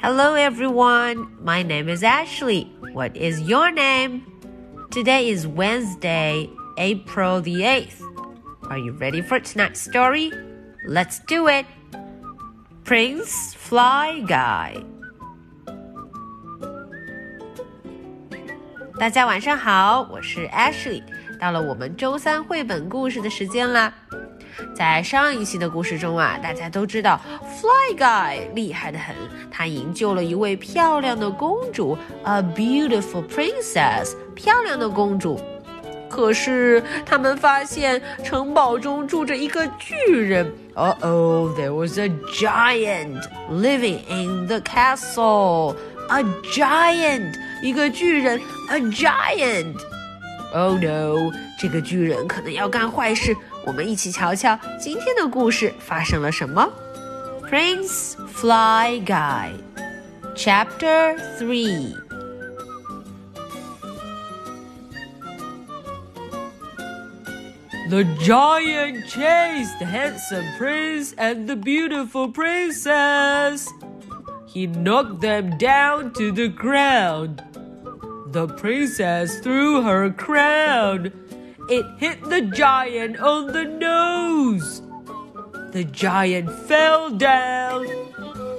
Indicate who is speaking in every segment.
Speaker 1: Hello, everyone. My name is Ashley. What is your name? Today is Wednesday, April the 8th. Are you ready for tonight's story? Let's do it. Prince Fly Guy. 大家晚上好，我是 Ashley。到了我们周三绘本故事的时间啦。 在上一期的故事中啊，大家都知道 Fly Guy 厉害的很，他营救了一位漂亮的公主，a beautiful princess，漂亮的公主。可是他们发现城堡中住着一个巨人。Uh oh, there was a giant living in the castle. A giant，一个巨人，a giant。Oh no，这个巨人可能要干坏事。我们一起瞧瞧今天的故事发生了什么。Prince Fly Guy Chapter Three
Speaker 2: The giant chased the handsome prince and the beautiful princess. He knocked them down to the ground. The princess threw her crown it hit the giant on the nose. The giant fell down.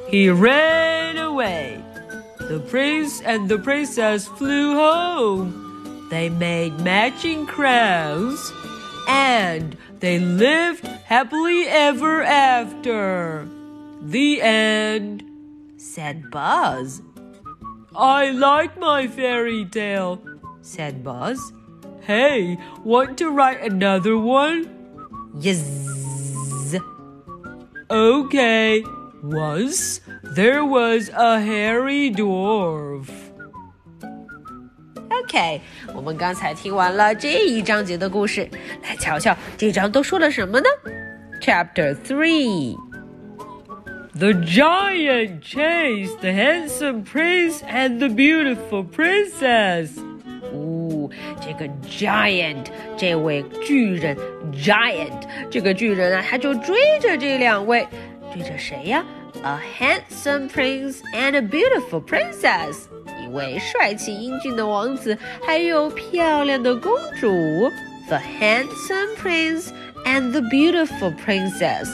Speaker 2: He ran away. The prince and the princess flew home. They made matching crowns and they lived happily ever after. The end, said Buzz. I like my fairy tale, said Buzz. Hey, want to write another one?
Speaker 1: Yes.
Speaker 2: Okay. Once there was a hairy dwarf.
Speaker 1: OK，我们刚才听完了这一章节的故事，来瞧瞧这章都说了什么呢？Chapter
Speaker 2: Three。The giant chased the handsome prince and the beautiful princess.
Speaker 1: 这个 giant 这位巨人 giant 这个巨人啊，他就追着这两位，追着谁呀？A handsome prince and a beautiful princess，一位帅气英俊的王子，还有漂亮的公主。The handsome prince and the beautiful princess.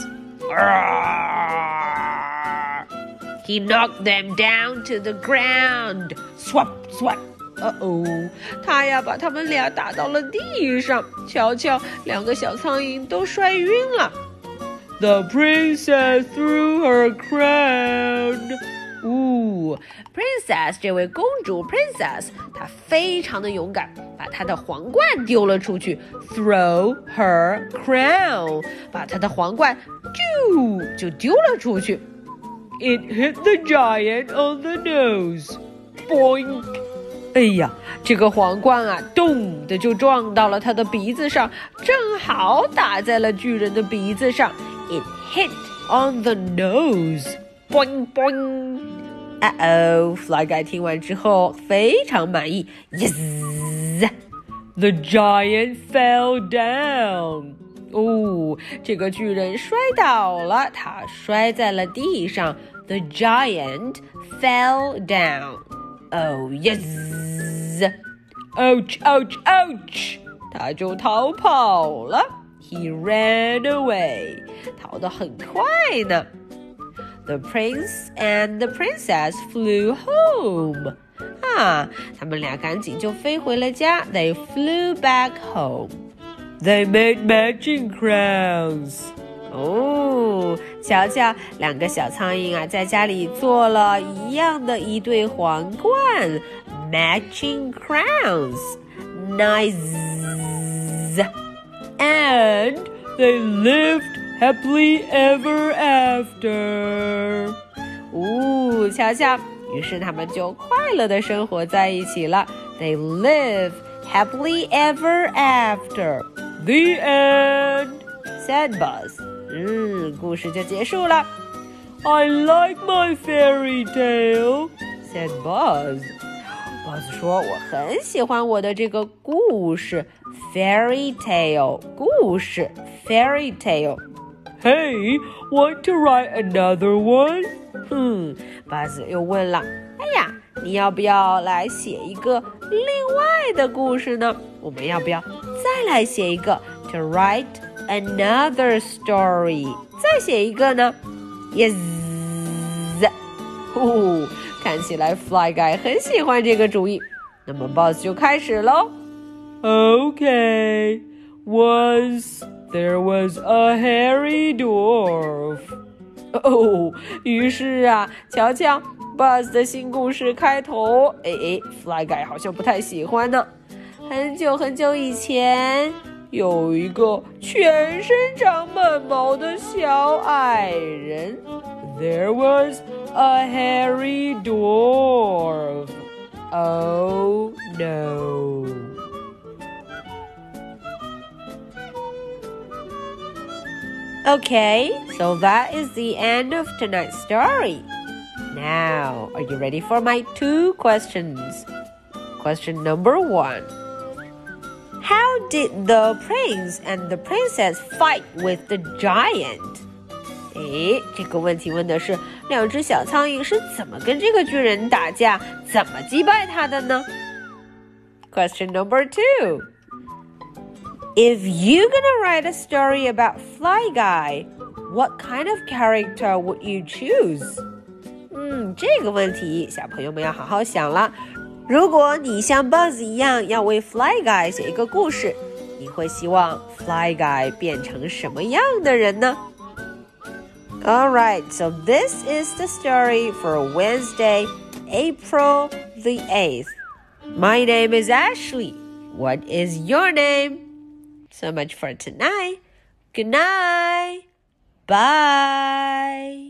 Speaker 1: He knocked them down to the ground. Swap, swap. 哦哦，他呀把他们俩打到了地上，瞧瞧，两个小苍蝇都摔晕了。
Speaker 2: The princess threw her crown.
Speaker 1: 呜，princess 这位公主 princess 她非常的勇敢，把她的皇冠丢了出去。Throw her crown，把她的皇冠就就丢了出去。
Speaker 2: It hit the giant on the nose. Boink.
Speaker 1: 哎呀，这个皇冠啊，咚的就撞到了他的鼻子上，正好打在了巨人的鼻子上。It hit on the nose. Boing boing. 啊哦，Fly Guy 听完之后非常满意。Yes.
Speaker 2: The giant fell down.
Speaker 1: 哦，这个巨人摔倒了，他摔在了地上。The giant fell down. Oh yes!
Speaker 2: Ouch! Ouch! Ouch!
Speaker 1: 他就逃跑了。He ran away. 逃得很快呢。The prince and the princess flew home. 啊，他们俩赶紧就飞回了家。They flew back home.
Speaker 2: They made matching crowns.
Speaker 1: 哦，瞧瞧，两个小苍蝇啊，在家里做了一样的一对皇冠，matching
Speaker 2: crowns，nice。And they lived happily ever after。
Speaker 1: 哦，瞧瞧，于是他们就快乐的生活在一起了。They live happily ever after.
Speaker 2: The end.
Speaker 1: Said Buzz. 嗯，故事就结束了。
Speaker 2: I like my fairy tale,"
Speaker 1: said Buzz. Buzz 说：“我很喜欢我的这个故事，fairy tale 故事，fairy tale。”
Speaker 2: Hey, want to write another one?
Speaker 1: 哼，巴斯又问了：“哎呀，你要不要来写一个另外的故事呢？我们要不要再来写一个？To write another story，再写一个呢？Yes。哦，看起来 Fly Guy 很喜欢这个主意。那么 Boss 就开始喽。
Speaker 2: Okay, once there was a hairy dwarf.
Speaker 1: 哦，于是啊，瞧瞧 Boss 的新故事开头，哎哎，Fly Guy 好像不太喜欢呢。很久很久以前，有一个全身长满毛的小矮人。
Speaker 2: There was a hairy dwarf.
Speaker 1: Oh no. Okay, so that is the end of tonight's story. Now, are you ready for my two questions? Question number one How did the prince and the princess fight with the giant? 诶，这个问题问的是两只小苍蝇是怎么跟这个巨人打架，怎么击败他的呢？Question number two. If you're gonna write a story about Fly Guy, what kind of character would you choose? 嗯，这个问题小朋友们要好好想了。 如果你像 Buzz 一样要为 Fly Guy 写一个故事，你会希望 Fly Guy 变成什么样的人呢？Alright, so this is the story for Wednesday, April the 8th. My name is Ashley. What is your name? So much for tonight. Good night. Bye.